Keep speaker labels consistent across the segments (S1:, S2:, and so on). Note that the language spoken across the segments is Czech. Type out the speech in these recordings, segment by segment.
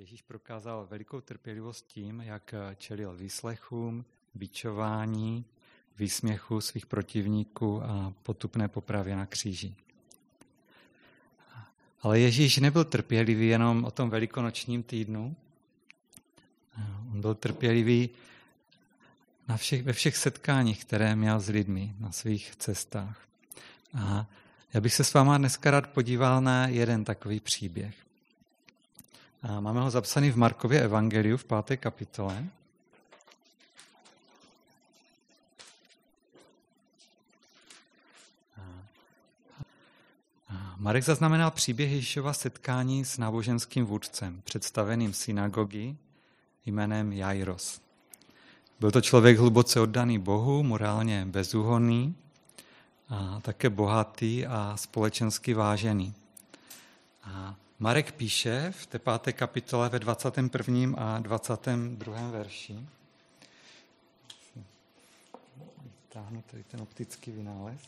S1: Ježíš prokázal velikou trpělivost tím, jak čelil výslechům, bičování, výsměchu svých protivníků a potupné popravě na kříži. Ale Ježíš nebyl trpělivý jenom o tom velikonočním týdnu. On byl trpělivý na všech, ve všech setkáních, které měl s lidmi na svých cestách. A já bych se s váma dneska rád podíval na jeden takový příběh. A máme ho zapsaný v Markově evangeliu v páté kapitole. Marek zaznamenal příběh Ježíšova setkání s náboženským vůdcem, představeným synagogy jménem Jairos. Byl to člověk hluboce oddaný Bohu, morálně bezúhonný, a také bohatý a společensky vážený. A Marek píše v té páté kapitole ve 21. a 22. verši. Vytáhnu tady ten optický vynález.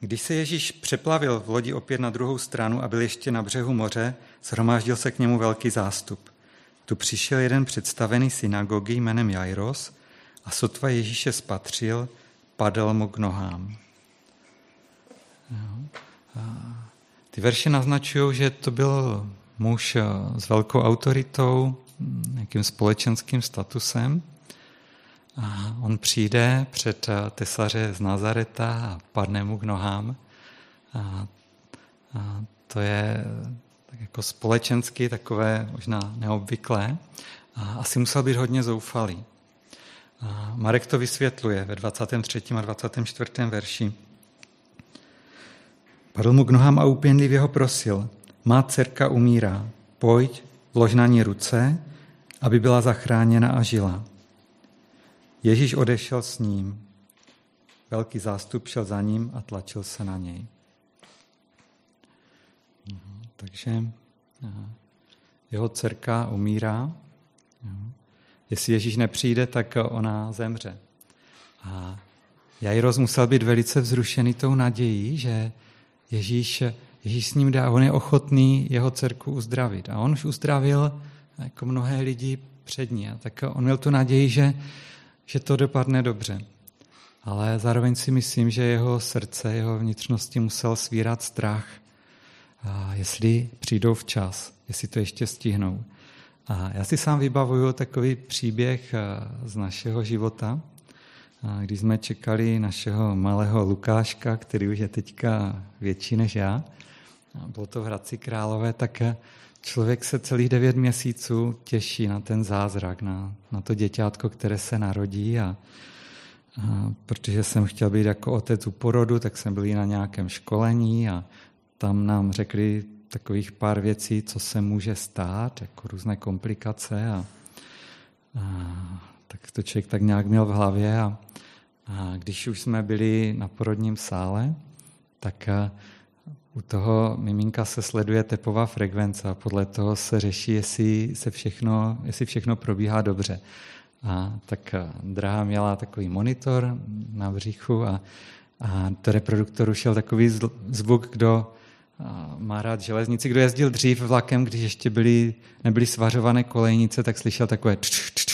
S1: Když se Ježíš přeplavil v lodi opět na druhou stranu a byl ještě na břehu moře, shromáždil se k němu velký zástup. Tu přišel jeden představený synagogy jménem Jairos a sotva Ježíše spatřil, padl mu k nohám. Ty verše naznačují, že to byl muž s velkou autoritou, nějakým společenským statusem. A on přijde před tesaře z Nazareta a padne mu k nohám. A, to je tak jako společensky takové možná neobvyklé. A asi musel být hodně zoufalý. A Marek to vysvětluje ve 23. a 24. verši. Padl mu k nohám a úpěnlivě ho prosil. Má dcerka umírá, pojď, vlož na ní ruce, aby byla zachráněna a žila. Ježíš odešel s ním. Velký zástup šel za ním a tlačil se na něj. Mhm, takže jeho dcerka umírá. Jestli Ježíš nepřijde, tak ona zemře. A Jairos musel být velice vzrušený tou nadějí, že Ježíš, Ježíš s ním dá, on je ochotný jeho dcerku uzdravit. A on už uzdravil jako mnohé lidi před ní. A tak on měl tu naději, že, že to dopadne dobře. Ale zároveň si myslím, že jeho srdce, jeho vnitřnosti musel svírat strach, a jestli přijdou včas, jestli to ještě stihnou. A já si sám vybavuju takový příběh z našeho života, když jsme čekali našeho malého Lukáška, který už je teďka větší než já, bylo to v Hradci Králové, tak člověk se celých devět měsíců těší na ten zázrak, na, na to děťátko, které se narodí. A, a protože jsem chtěl být jako otec u porodu, tak jsme byli na nějakém školení a tam nám řekli takových pár věcí, co se může stát, jako různé komplikace a, a tak to člověk tak nějak měl v hlavě a, a když už jsme byli na porodním sále, tak u toho miminka se sleduje tepová frekvence a podle toho se řeší, jestli, se všechno, jestli všechno probíhá dobře. A tak drahá měla takový monitor na břichu a, a do reproduktoru šel takový zvuk, kdo má rád železnici. Kdo jezdil dřív vlakem, když ještě byly, nebyly svařované kolejnice, tak slyšel takové tč, tč,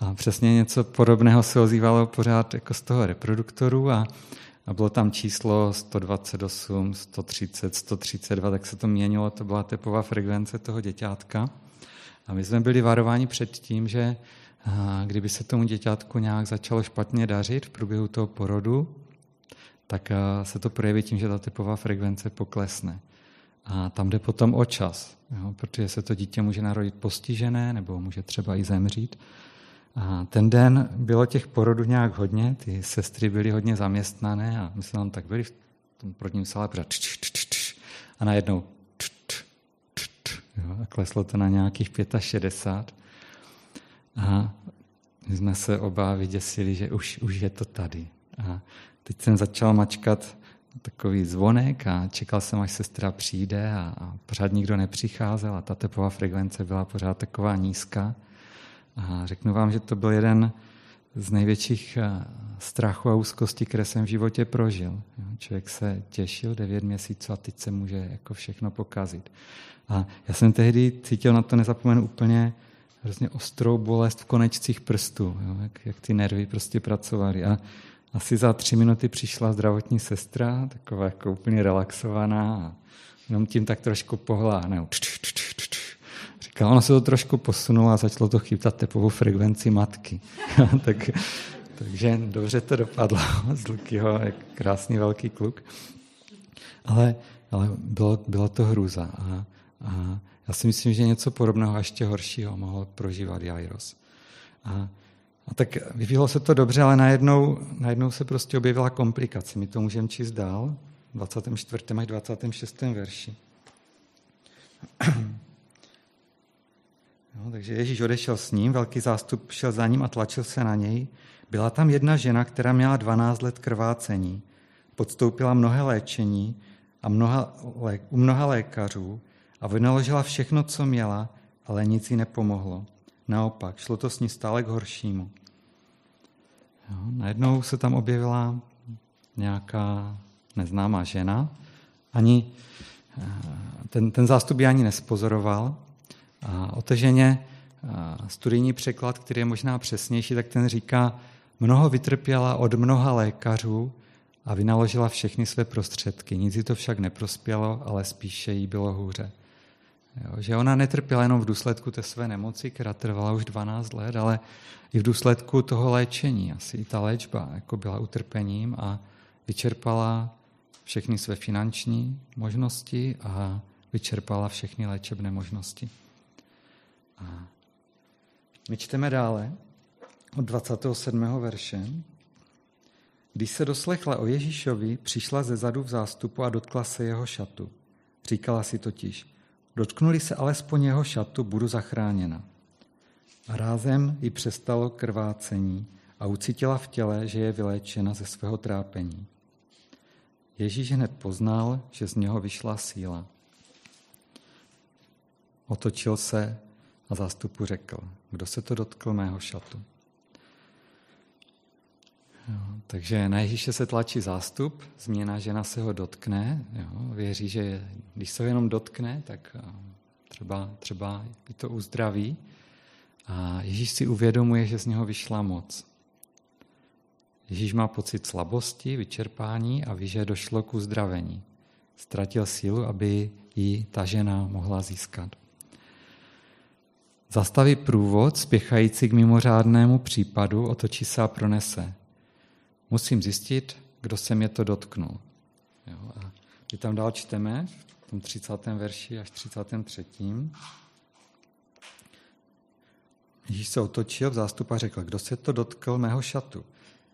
S1: a přesně něco podobného se ozývalo pořád jako z toho reproduktoru a, a bylo tam číslo 128, 130, 132, tak se to měnilo, to byla tepová frekvence toho děťátka. A my jsme byli varováni před tím, že kdyby se tomu děťátku nějak začalo špatně dařit v průběhu toho porodu, tak se to projeví tím, že ta tepová frekvence poklesne. A tam jde potom o čas, jo, protože se to dítě může narodit postižené nebo může třeba i zemřít. A ten den bylo těch porodů nějak hodně, ty sestry byly hodně zaměstnané a my jsme tam tak byli v tom prvním sále pořád a najednou jo, a kleslo to na nějakých 65. A my jsme se oba vyděsili, že už, už je to tady. A teď jsem začal mačkat takový zvonek a čekal jsem, až sestra přijde a, a pořád nikdo nepřicházel a ta tepová frekvence byla pořád taková nízká. A řeknu vám, že to byl jeden z největších eh, strachů a úzkostí, které jsem v životě prožil. Člověk se těšil devět měsíců a teď se může jako všechno pokazit. A já jsem tehdy cítil na to, nezapomenu úplně, hrozně ostrou bolest v konečcích prstů, jo, jak, jak ty nervy prostě pracovaly. A asi za tři minuty přišla zdravotní sestra, taková jako úplně relaxovaná a jenom tím tak trošku pohlá. Ne, Říkala, ono se to trošku posunulo a začalo to chytat tepovou frekvenci matky. tak, takže dobře to dopadlo z Lukyho, jak krásný velký kluk. Ale, ale bylo, byla to hrůza. A, a já si myslím, že něco podobného a ještě horšího mohl prožívat Jairos. A, a tak vyvíjelo se to dobře, ale najednou, najednou se prostě objevila komplikace. My to můžeme číst dál, 24. až 26. verši. No, takže Ježíš odešel s ním, velký zástup šel za ním a tlačil se na něj. Byla tam jedna žena, která měla 12 let krvácení. Podstoupila mnohé léčení a mnoha, u mnoha lékařů a vynaložila všechno, co měla, ale nic jí nepomohlo. Naopak, šlo to s ní stále k horšímu. Jo, najednou se tam objevila nějaká neznámá žena. Ani eh, ten, ten zástup ani nespozoroval. A o té ženě studijní překlad, který je možná přesnější, tak ten říká, mnoho vytrpěla od mnoha lékařů a vynaložila všechny své prostředky. Nic jí to však neprospělo, ale spíše jí bylo hůře. Jo, že ona netrpěla jenom v důsledku té své nemoci, která trvala už 12 let, ale i v důsledku toho léčení. Asi i ta léčba jako byla utrpením a vyčerpala všechny své finanční možnosti a vyčerpala všechny léčebné možnosti. A my čteme dále od 27. verše. Když se doslechla o Ježíšovi, přišla ze zadu v zástupu a dotkla se jeho šatu. Říkala si totiž, dotknuli se alespoň jeho šatu, budu zachráněna. A rázem jí přestalo krvácení a ucítila v těle, že je vyléčena ze svého trápení. Ježíš hned poznal, že z něho vyšla síla. Otočil se a zástupu řekl, kdo se to dotkl mého šatu. Jo, takže na Ježíše se tlačí zástup, změna žena se ho dotkne, jo, věří, že když se ho jenom dotkne, tak eh, třeba, třeba to uzdraví. A Ježíš si uvědomuje, že z něho vyšla moc. Ježíš má pocit slabosti, vyčerpání a ví, že došlo k uzdravení. Ztratil sílu, aby ji ta žena mohla získat. Zastaví průvod spěchající k mimořádnému případu, otočí se a pronese. Musím zjistit, kdo se mě to dotknul. Jo, a my tam dál čteme, v tom 30. verši až 33. Ježíš se otočil v zástup a řekl, kdo se to dotkl mého šatu.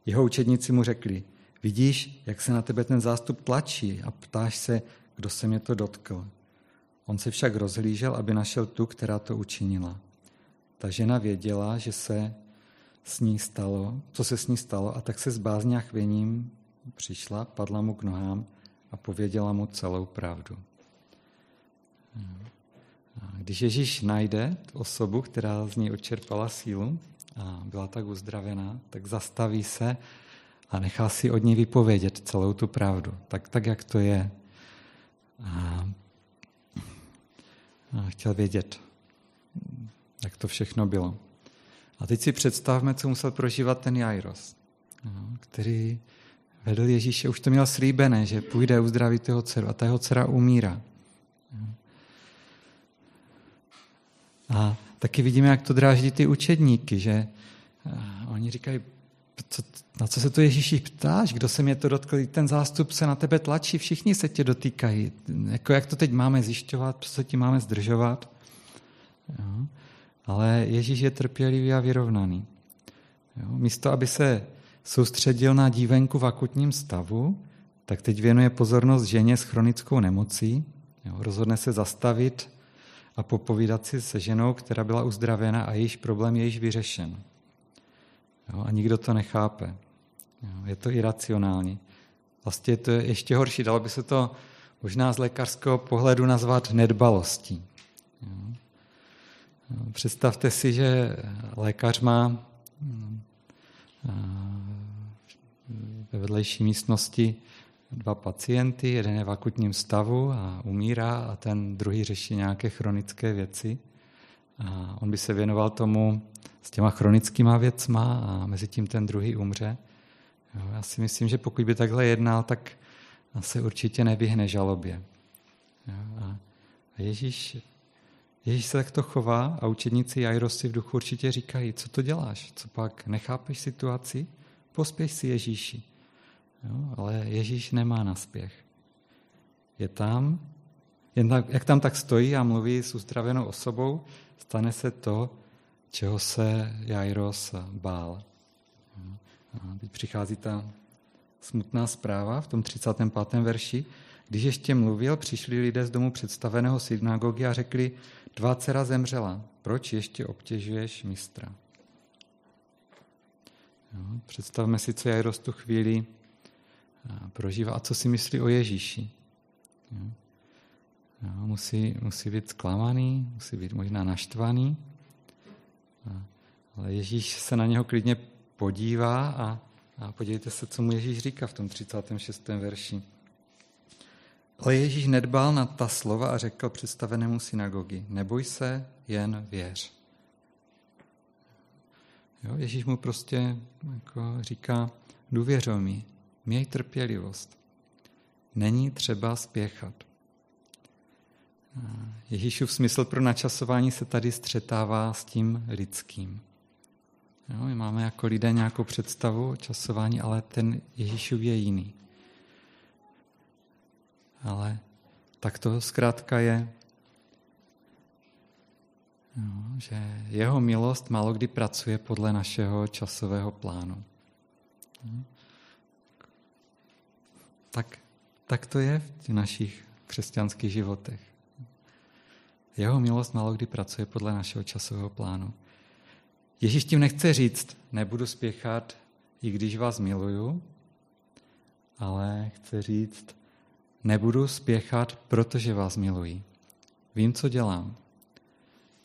S1: Jeho učedníci mu řekli, vidíš, jak se na tebe ten zástup tlačí a ptáš se, kdo se mě to dotkl. On se však rozhlížel, aby našel tu, která to učinila. Ta žena věděla, že se s ní stalo, co se s ní stalo, a tak se s bázní a chvěním přišla, padla mu k nohám a pověděla mu celou pravdu. Když Ježíš najde osobu, která z ní odčerpala sílu a byla tak uzdravená, tak zastaví se a nechá si od ní vypovědět celou tu pravdu, tak, tak jak to je. A, a chtěl vědět, jak to všechno bylo. A teď si představme, co musel prožívat ten Jairos, který vedl Ježíše, už to měl slíbené, že půjde uzdravit jeho dceru a ta jeho dcera umírá. A taky vidíme, jak to dráždí ty učedníky, že oni říkají, co, na co se to Ježíši ptáš, kdo se mě to dotkl, ten zástup se na tebe tlačí, všichni se tě dotýkají. Jako jak to teď máme zjišťovat, co se ti máme zdržovat. Jo. Ale Ježíš je trpělivý a vyrovnaný. Jo. Místo, aby se soustředil na dívenku v akutním stavu, tak teď věnuje pozornost ženě s chronickou nemocí. Jo. Rozhodne se zastavit a popovídat si se ženou, která byla uzdravena a jejíž problém je již vyřešen. Jo, a nikdo to nechápe. Jo, je to iracionální. Vlastně je to ještě horší. Dalo by se to možná z lékařského pohledu nazvat nedbalostí. Jo. Představte si, že lékař má ve vedlejší místnosti dva pacienty, jeden je v akutním stavu a umírá a ten druhý řeší nějaké chronické věci. A on by se věnoval tomu s těma chronickýma věcma a mezi tím ten druhý umře. Jo, já si myslím, že pokud by takhle jednal, tak se určitě nevyhne žalobě. Jo, a Ježíš, Ježíš se takto chová a učedníci Jairos si v duchu určitě říkají, co to děláš, co pak, nechápeš situaci? Pospěš si Ježíši. Jo, ale Ježíš nemá naspěch. Je tam, jen tak, jak tam tak stojí a mluví s uzdravenou osobou, stane se to, čeho se Jairos bál. A teď přichází ta smutná zpráva v tom 35. verši. Když ještě mluvil, přišli lidé z domu představeného synagogy a řekli, tvá dcera zemřela, proč ještě obtěžuješ mistra? Jo, představme si, co Jairos tu chvíli prožívá a co si myslí o Ježíši. Jo. Musí, musí být zklamaný, musí být možná naštvaný, ale Ježíš se na něho klidně podívá a, a podívejte se, co mu Ježíš říká v tom 36. verši. Ale Ježíš nedbal na ta slova a řekl představenému synagogy, neboj se, jen věř. Jo, Ježíš mu prostě jako říká, důvěřuj mi, měj trpělivost. Není třeba spěchat. Ježíšův smysl pro načasování se tady střetává s tím lidským. Jo, my máme jako lidé nějakou představu o časování, ale ten Ježíšův je jiný. Ale tak to zkrátka je, jo, že jeho milost málo kdy pracuje podle našeho časového plánu. Tak, tak to je v našich křesťanských životech. Jeho milost málo kdy pracuje podle našeho časového plánu. Ježíš tím nechce říct, nebudu spěchat, i když vás miluju, ale chce říct, nebudu spěchat, protože vás miluji. Vím, co dělám.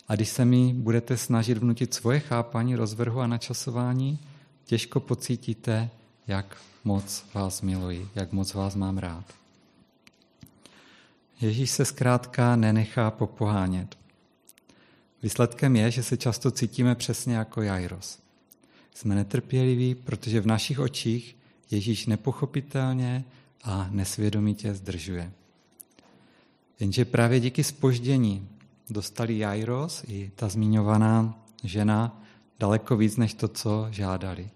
S1: A když se mi budete snažit vnutit svoje chápání, rozvrhu a načasování, těžko pocítíte, jak moc vás miluji, jak moc vás mám rád. Ježíš se zkrátka nenechá popohánět. Výsledkem je, že se často cítíme přesně jako Jairos. Jsme netrpěliví, protože v našich očích Ježíš nepochopitelně a nesvědomitě zdržuje. Jenže právě díky spoždění dostali Jairos i ta zmiňovaná žena daleko víc než to, co žádali.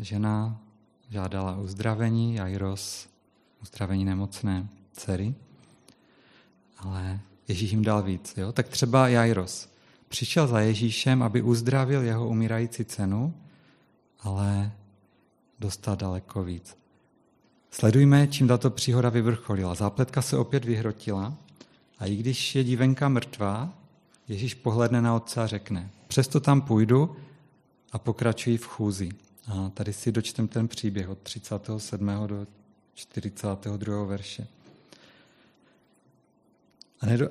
S1: Žena žádala uzdravení, Jairos uzdravení nemocné dcery, ale Ježíš jim dal víc. Jo? Tak třeba Jairos přišel za Ježíšem, aby uzdravil jeho umírající cenu, ale dostal daleko víc. Sledujme, čím tato příhoda vyvrcholila. Zápletka se opět vyhrotila a i když je dívenka mrtvá, Ježíš pohledne na otce a řekne, přesto tam půjdu a pokračuji v chůzi. A tady si dočtem ten příběh od 37. do 42. verše.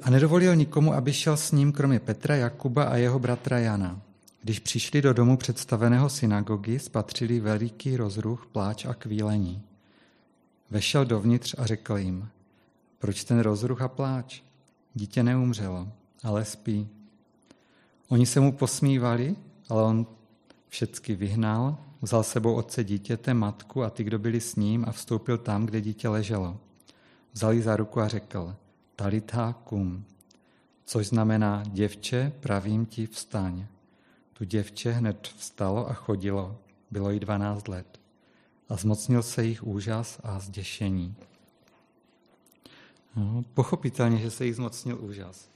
S1: A nedovolil nikomu, aby šel s ním, kromě Petra, Jakuba a jeho bratra Jana. Když přišli do domu představeného synagogy, spatřili veliký rozruch, pláč a kvílení. Vešel dovnitř a řekl jim, proč ten rozruch a pláč? Dítě neumřelo, ale spí. Oni se mu posmívali, ale on všecky vyhnal, vzal sebou otce dítěte, matku a ty, kdo byli s ním a vstoupil tam, kde dítě leželo. Vzal ji za ruku a řekl, Talitha kum, což znamená děvče, pravím ti vstaň. Tu děvče hned vstalo a chodilo, bylo jí 12 let. A zmocnil se jich úžas a zděšení. No, pochopitelně, že se jich zmocnil úžas.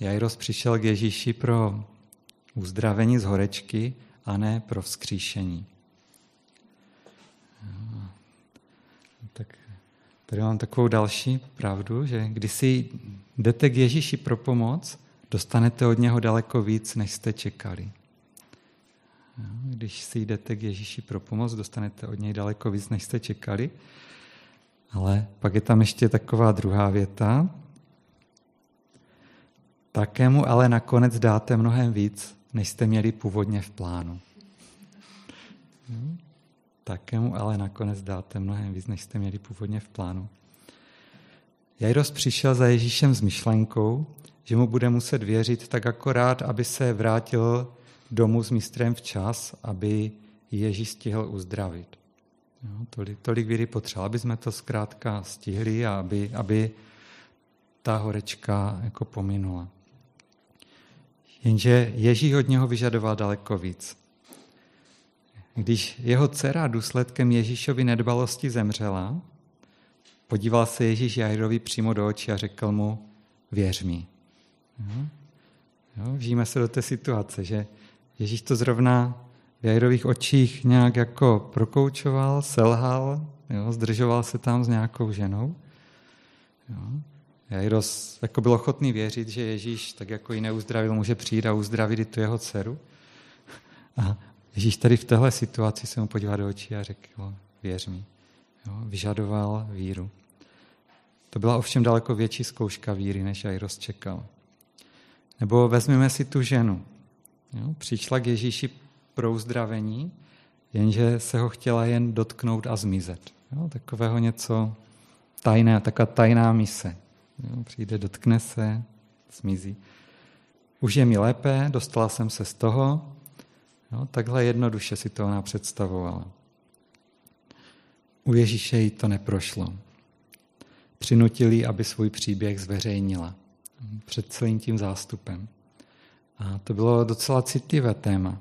S1: Jairos přišel k Ježíši pro uzdravení z horečky a ne pro vzkříšení. No, tak Tady mám takovou další pravdu, že když si jdete k Ježíši pro pomoc, dostanete od něho daleko víc, než jste čekali. Když si jdete k Ježíši pro pomoc, dostanete od něj daleko víc, než jste čekali. Ale pak je tam ještě taková druhá věta. Takému ale nakonec dáte mnohem víc, než jste měli původně v plánu. No, takému ale nakonec dáte mnohem víc, než jste měli původně v plánu. Jairos přišel za Ježíšem s myšlenkou, že mu bude muset věřit tak akorát, aby se vrátil domů s mistrem včas, aby Ježíš stihl uzdravit. Jo, tolik, tolik víry potřeba, aby jsme to zkrátka stihli a aby, aby ta horečka jako pominula. Jenže Ježíš od něho vyžadoval daleko víc. Když jeho dcera důsledkem Ježíšovy nedbalosti zemřela, podíval se Ježíš Jairovi přímo do očí a řekl mu, věř mi. Jo? Jo, vžijeme se do té situace, že Ježíš to zrovna v Jairových očích nějak jako prokoučoval, selhal, jo, zdržoval se tam s nějakou ženou. Jo. Jairos jako byl ochotný věřit, že Ježíš, tak jako ji neuzdravil, může přijít a uzdravit i tu jeho dceru. A Ježíš tady v téhle situaci se mu podíval do očí a řekl, věř mi. Jo, vyžadoval víru. To byla ovšem daleko větší zkouška víry, než Jairos čekal. Nebo vezmeme si tu ženu. Jo, přišla k Ježíši pro uzdravení, jenže se ho chtěla jen dotknout a zmizet. Jo, takového něco tajné, taková tajná mise. Jo, přijde, dotkne se, zmizí. Už je mi lépe, dostala jsem se z toho. Jo, takhle jednoduše si to ona představovala. U Ježíše jí to neprošlo. Přinutili, aby svůj příběh zveřejnila před celým tím zástupem. A to bylo docela citlivé téma.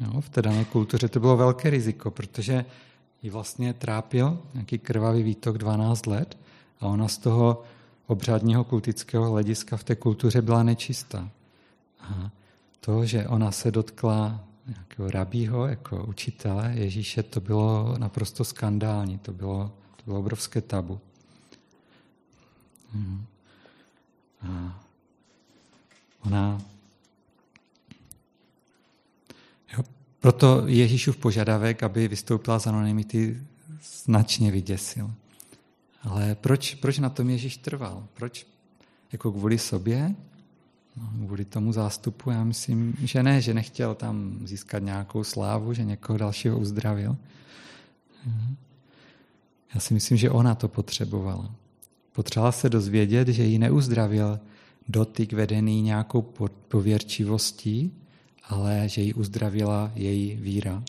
S1: Jo, v té dané kultuře to bylo velké riziko, protože ji vlastně trápil nějaký krvavý výtok 12 let a ona z toho obřádního kultického hlediska v té kultuře byla nečistá. A to, že ona se dotkla nějakého rabího jako učitele Ježíše, to bylo naprosto skandální, to bylo, to bylo obrovské tabu. Mhm. A ona jo, proto Ježíšův požadavek, aby vystoupila z anonymity, značně vyděsil. Ale proč, proč na tom Ježíš trval? Proč? Jako kvůli sobě? No, kvůli tomu zástupu? Já myslím, že ne, že nechtěl tam získat nějakou slávu, že někoho dalšího uzdravil. Já si myslím, že ona to potřebovala. Potřebovala se dozvědět, že ji neuzdravil dotyk vedený nějakou pověrčivostí, ale že ji uzdravila její víra.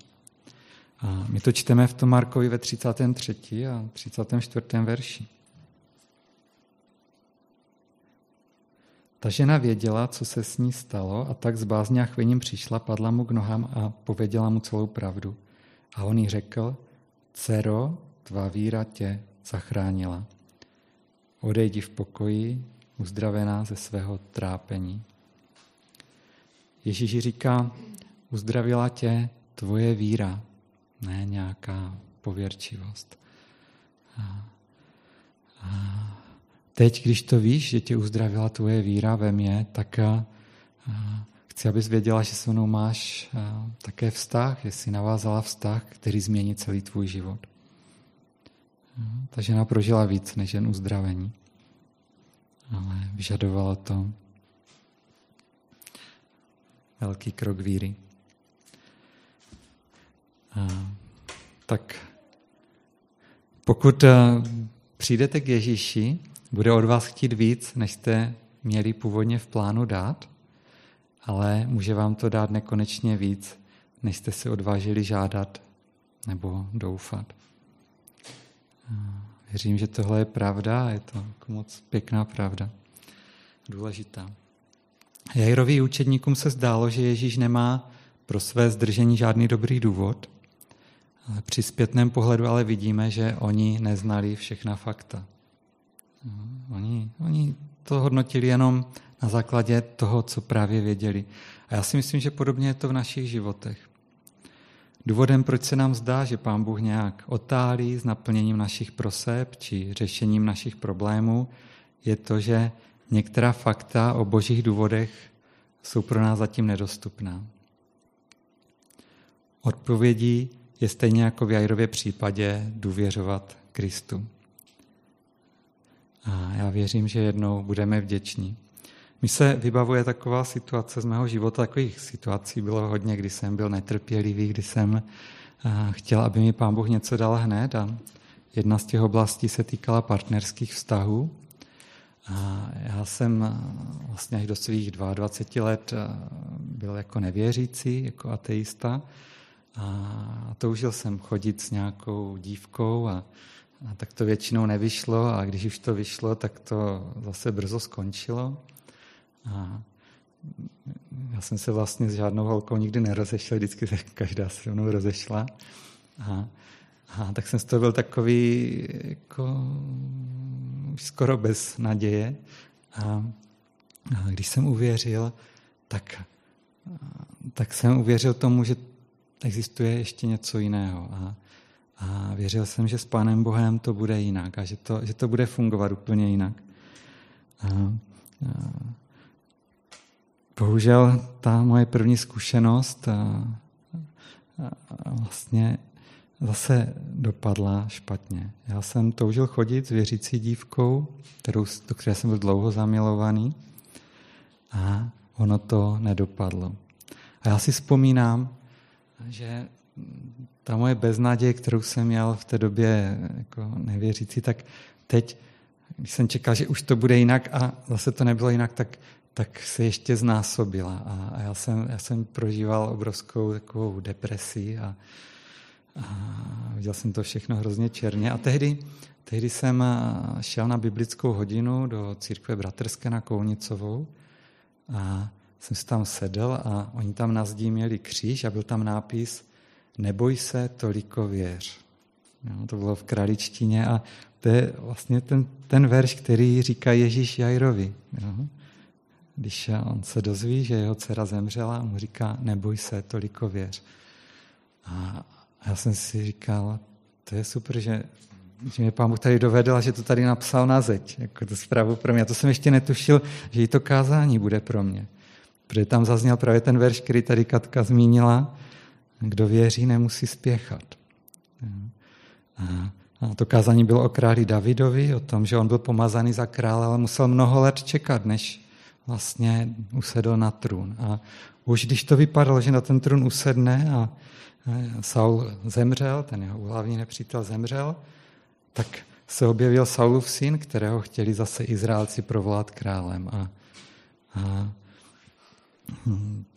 S1: A my to čteme v tom Markovi ve 33. a 34. verši. Ta žena věděla, co se s ní stalo a tak s bázně a chvěním přišla, padla mu k nohám a pověděla mu celou pravdu. A on jí řekl, dcero, tvá víra tě zachránila. Odejdi v pokoji, uzdravená ze svého trápení. Ježíš říká, uzdravila tě tvoje víra, ne nějaká pověrčivost. A, a teď, když to víš, že tě uzdravila tvoje víra ve mně, tak a chci, abys věděla, že se mnou máš a, také vztah, že jsi navázala vztah, který změní celý tvůj život. Ta žena prožila víc než jen uzdravení, ale vyžadovala to velký krok víry. Tak pokud přijdete k Ježíši, bude od vás chtít víc, než jste měli původně v plánu dát, ale může vám to dát nekonečně víc, než jste se odvážili žádat nebo doufat. Věřím, že tohle je pravda je to jako moc pěkná pravda. Důležitá. Jairovi učedníkům se zdálo, že Ježíš nemá pro své zdržení žádný dobrý důvod. Ale při zpětném pohledu ale vidíme, že oni neznali všechna fakta. Oni, oni to hodnotili jenom na základě toho, co právě věděli. A já si myslím, že podobně je to v našich životech. Důvodem, proč se nám zdá, že Pán Bůh nějak otálí s naplněním našich proseb či řešením našich problémů, je to, že některá fakta o božích důvodech jsou pro nás zatím nedostupná. Odpovědí je stejně jako v Jairově případě důvěřovat Kristu. A já věřím, že jednou budeme vděční. Mi se vybavuje taková situace z mého života, takových situací bylo hodně, kdy jsem byl netrpělivý, kdy jsem chtěl, aby mi pán Bůh něco dal hned a jedna z těch oblastí se týkala partnerských vztahů. A já jsem vlastně až do svých 22 let byl jako nevěřící, jako ateista a toužil jsem chodit s nějakou dívkou a, a tak to většinou nevyšlo a když už to vyšlo, tak to zase brzo skončilo. A já jsem se vlastně s žádnou holkou nikdy nerozešel, vždycky se každá se mnou rozešla. A, a tak jsem z toho byl takový jako skoro bez naděje. A, a když jsem uvěřil, tak, tak jsem uvěřil tomu, že existuje ještě něco jiného. A, a věřil jsem, že s Pánem Bohem to bude jinak a že to, že to bude fungovat úplně jinak. A, a, bohužel ta moje první zkušenost a, a vlastně zase dopadla špatně. Já jsem toužil chodit s věřící dívkou, kterou, do které jsem byl dlouho zamilovaný a ono to nedopadlo. A já si vzpomínám, že ta moje beznaděj, kterou jsem měl v té době jako nevěřící, tak teď, když jsem čekal, že už to bude jinak a zase to nebylo jinak, tak, tak se ještě znásobila. A, a já, jsem, já jsem prožíval obrovskou takovou depresi a, a viděl jsem to všechno hrozně černě. A tehdy, tehdy jsem šel na biblickou hodinu do církve bratrské na Kounicovou a jsem si tam sedl a oni tam na zdí měli kříž a byl tam nápis Neboj se, toliko věř. Jo, to bylo v kraličtině a to je vlastně ten, ten verš, který říká Ježíš Jairovi. Jo. Když on se dozví, že jeho dcera zemřela, mu říká, neboj se, toliko věř. A já jsem si říkal, to je super, že, že mě pán Bůh tady dovedl že to tady napsal na zeď, jako to zprávu pro mě. A to jsem ještě netušil, že i to kázání bude pro mě. Protože tam zazněl právě ten verš, který tady Katka zmínila, kdo věří, nemusí spěchat. A to kázání bylo o králi Davidovi, o tom, že on byl pomazaný za krále, ale musel mnoho let čekat, než vlastně usedl na trůn. A už když to vypadalo, že na ten trůn usedne a Saul zemřel, ten jeho hlavní nepřítel zemřel, tak se objevil Saulův syn, kterého chtěli zase Izraelci provolat králem. A, a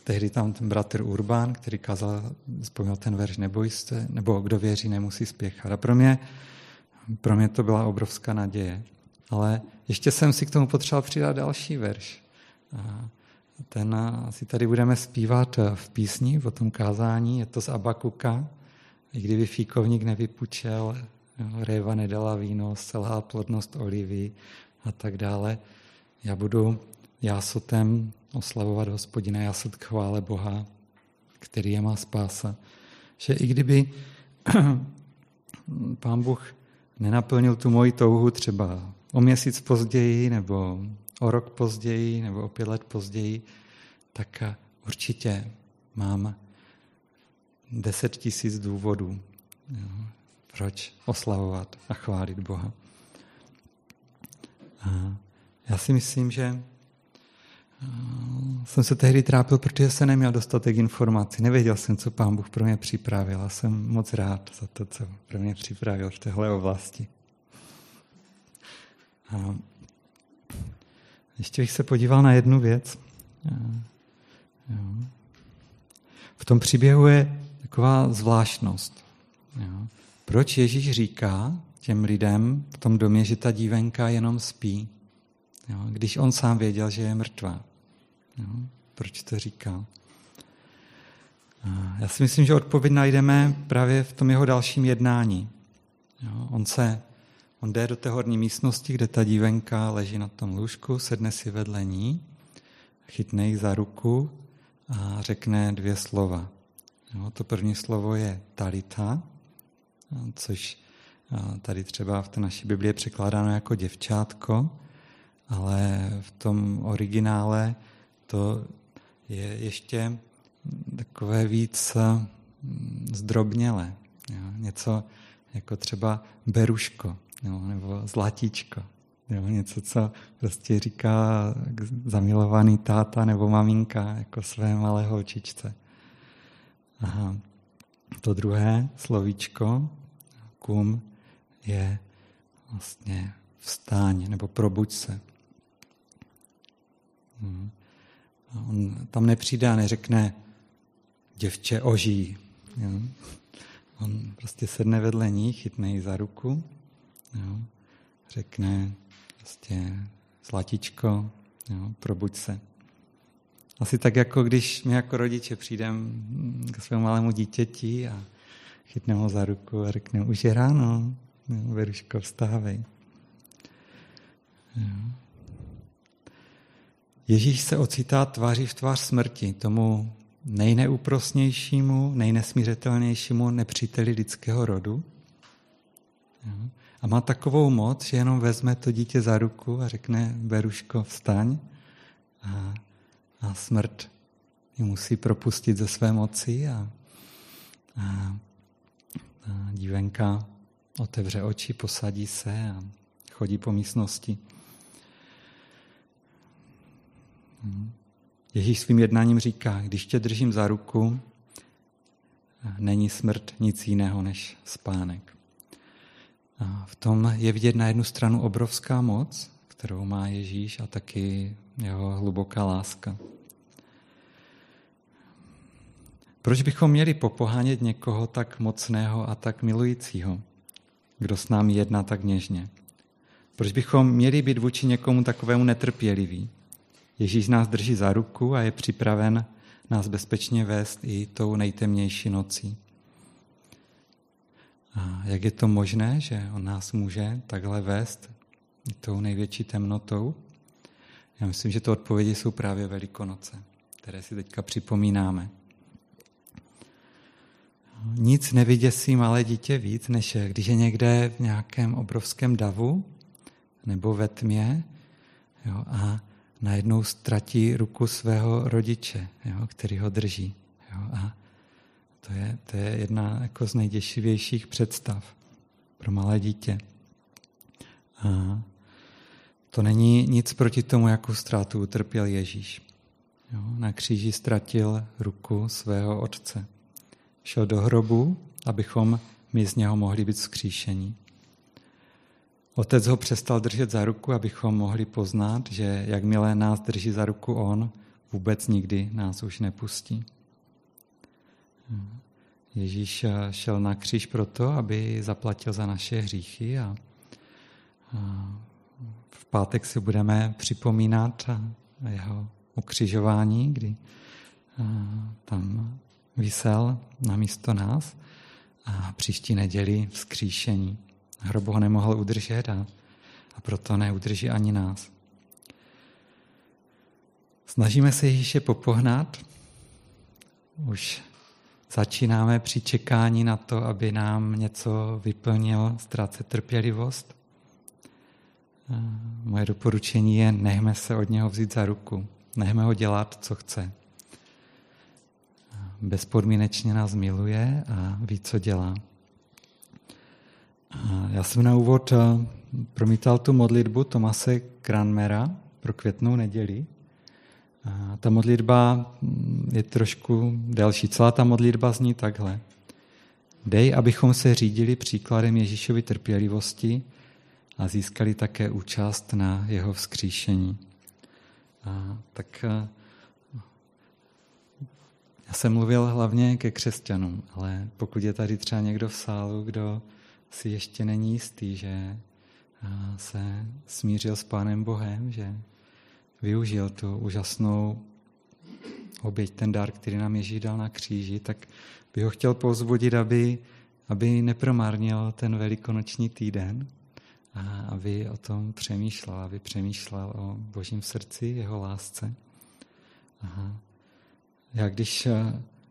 S1: tehdy tam ten bratr Urban, který kázal, vzpomněl ten verš neboj se, nebo kdo věří, nemusí spěchat. A pro mě, pro mě to byla obrovská naděje. Ale ještě jsem si k tomu potřeboval přidat další verš. A ten si tady budeme zpívat v písni, v tom kázání, je to z Abakuka. I kdyby fíkovník nevypučel, réva nedala víno, celá plodnost olivy a tak dále. Já budu jásotem oslavovat hospodina, jásot chvále Boha, který je má spása. Že i kdyby pán Bůh nenaplnil tu moji touhu třeba o měsíc později, nebo o rok později, nebo o pět let později, tak určitě mám deset tisíc důvodů, proč oslavovat a chválit Boha. A já si myslím, že jsem se tehdy trápil, protože jsem neměl dostatek informací. Nevěděl jsem, co pán Bůh pro mě připravil a jsem moc rád za to, co pro mě připravil v téhle oblasti. A ještě bych se podíval na jednu věc. V tom příběhu je taková zvláštnost. Proč Ježíš říká těm lidem v tom domě, že ta dívenka jenom spí, když on sám věděl, že je mrtvá? Proč to říká? Já si myslím, že odpověď najdeme právě v tom jeho dalším jednání. On se On jde do té horní místnosti, kde ta dívenka leží na tom lůžku, sedne si vedle ní, chytne ji za ruku a řekne dvě slova. Jo, to první slovo je talita, což tady třeba v té naší Biblii je překládáno jako děvčátko, ale v tom originále to je ještě takové víc zdrobnělé. Jo, něco jako třeba beruško jo, nebo zlatíčko. Jo, něco, co prostě říká zamilovaný táta nebo maminka jako své malé holčičce. Aha. to druhé slovíčko, kum, je vlastně vstáň nebo probuď se. Hmm. On tam nepřijde a neřekne, děvče oží. Jo? On prostě sedne vedle ní, chytne ji za ruku, jo? řekne prostě zlatičko, jo? probuď se. Asi tak, jako když my jako rodiče přijdeme k svému malému dítěti a chytneme ho za ruku a řekneme, už je ráno, Veruško, vstávej. Jo. Ježíš se ocitá tváří v tvář smrti, tomu nejneúprosnějšímu, nejnesmířitelnějšímu nepříteli lidského rodu. A má takovou moc, že jenom vezme to dítě za ruku a řekne, Beruško, vstaň. A, a smrt ji musí propustit ze své moci a, a, a dívenka otevře oči, posadí se a chodí po místnosti. Ježíš svým jednáním říká, když tě držím za ruku, není smrt nic jiného než spánek. A v tom je vidět na jednu stranu obrovská moc, kterou má Ježíš a taky jeho hluboká láska. Proč bychom měli popohánět někoho tak mocného a tak milujícího, kdo s námi jedná tak něžně? Proč bychom měli být vůči někomu takovému netrpěliví? Ježíš nás drží za ruku a je připraven nás bezpečně vést i tou nejtemnější nocí. A jak je to možné, že on nás může takhle vést i tou největší temnotou? Já myslím, že to odpovědi jsou právě Velikonoce, které si teďka připomínáme. Nic nevyděsí malé dítě víc, než když je někde v nějakém obrovském davu nebo ve tmě jo, a najednou ztratí ruku svého rodiče, jo, který ho drží. Jo, a to je, to je jedna jako z nejděšivějších představ pro malé dítě. A to není nic proti tomu, jakou ztrátu utrpěl Ježíš. Jo, na kříži ztratil ruku svého otce. Šel do hrobu, abychom my z něho mohli být vzkříšení. Otec ho přestal držet za ruku, abychom mohli poznat, že jakmile nás drží za ruku on, vůbec nikdy nás už nepustí. Ježíš šel na kříž proto, aby zaplatil za naše hříchy a, v pátek si budeme připomínat jeho ukřižování, kdy tam vysel na místo nás a příští neděli vzkříšení. Hrob ho nemohl udržet a, a proto neudrží ani nás. Snažíme se Ježíše popohnat. Už začínáme při čekání na to, aby nám něco vyplnil, ztrácet trpělivost. Moje doporučení je, nechme se od něho vzít za ruku. Nechme ho dělat, co chce. Bezpodmínečně nás miluje a ví, co dělá. Já jsem na úvod eh, promítal tu modlitbu Tomase Kranmera pro květnou neděli. Ta modlitba mm, je trošku delší. Celá ta modlitba zní takhle. Dej, abychom se řídili příkladem Ježíšovy trpělivosti a získali také účast na jeho vzkříšení. A tak eh, já jsem mluvil hlavně ke křesťanům, ale pokud je tady třeba někdo v sálu, kdo si ještě není jistý, že se smířil s Pánem Bohem, že využil tu úžasnou oběť, ten dar, který nám Ježíš dal na kříži, tak by ho chtěl povzbudit, aby, aby nepromárnil ten velikonoční týden a aby o tom přemýšlel, aby přemýšlel o božím srdci, jeho lásce. Aha. Já když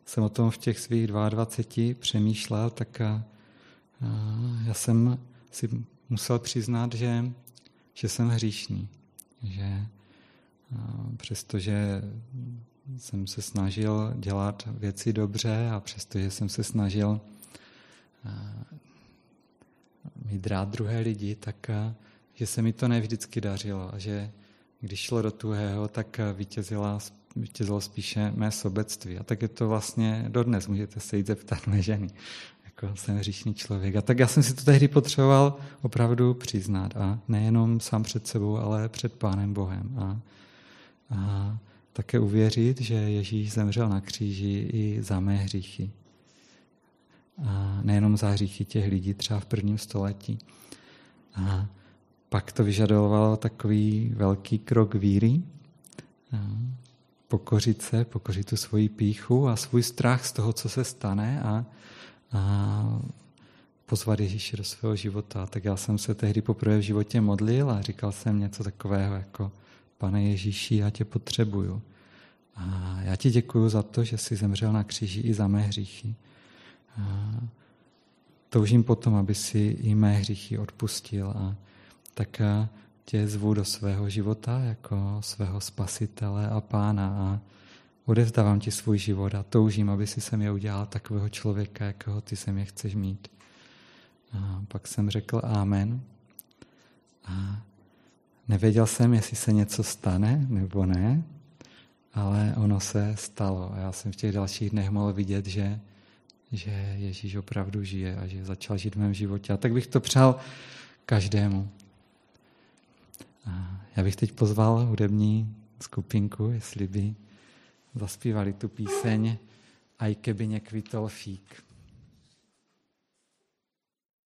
S1: jsem o tom v těch svých 22 přemýšlel, tak já jsem si musel přiznat, že, že jsem hříšný. Že přestože jsem se snažil dělat věci dobře a přestože jsem se snažil mít rád druhé lidi, tak že se mi to nevždycky dařilo a že když šlo do tuhého, tak vítězila vítězilo spíše mé sobectví. A tak je to vlastně dodnes, můžete se jít zeptat mé ženy. Jako jsem hříšný člověk. A tak já jsem si to tehdy potřeboval opravdu přiznat. A nejenom sám před sebou, ale před Pánem Bohem. A, a také uvěřit, že Ježíš zemřel na kříži i za mé hříchy. A nejenom za hříchy těch lidí třeba v prvním století. A pak to vyžadovalo takový velký krok víry, pokořit se, pokořit tu svoji píchu a svůj strach z toho, co se stane a, a pozvat Ježíše do svého života. Tak já jsem se tehdy poprvé v životě modlil a říkal jsem něco takového jako Pane Ježíši, já tě potřebuju. A já ti děkuju za to, že jsi zemřel na kříži i za mé hříchy. A toužím potom, aby si i mé hříchy odpustil a tak tě zvu do svého života jako svého spasitele a pána a odevzdávám ti svůj život a toužím, aby si se mě udělal takového člověka, jakého ty se mě chceš mít. A pak jsem řekl Amen. A nevěděl jsem, jestli se něco stane nebo ne, ale ono se stalo. A já jsem v těch dalších dnech mohl vidět, že, že Ježíš opravdu žije a že začal žít v mém životě. A tak bych to přál každému. A já bych teď pozval hudební skupinku, jestli by zaspívali tu píseň Aj keby nekvitol fík.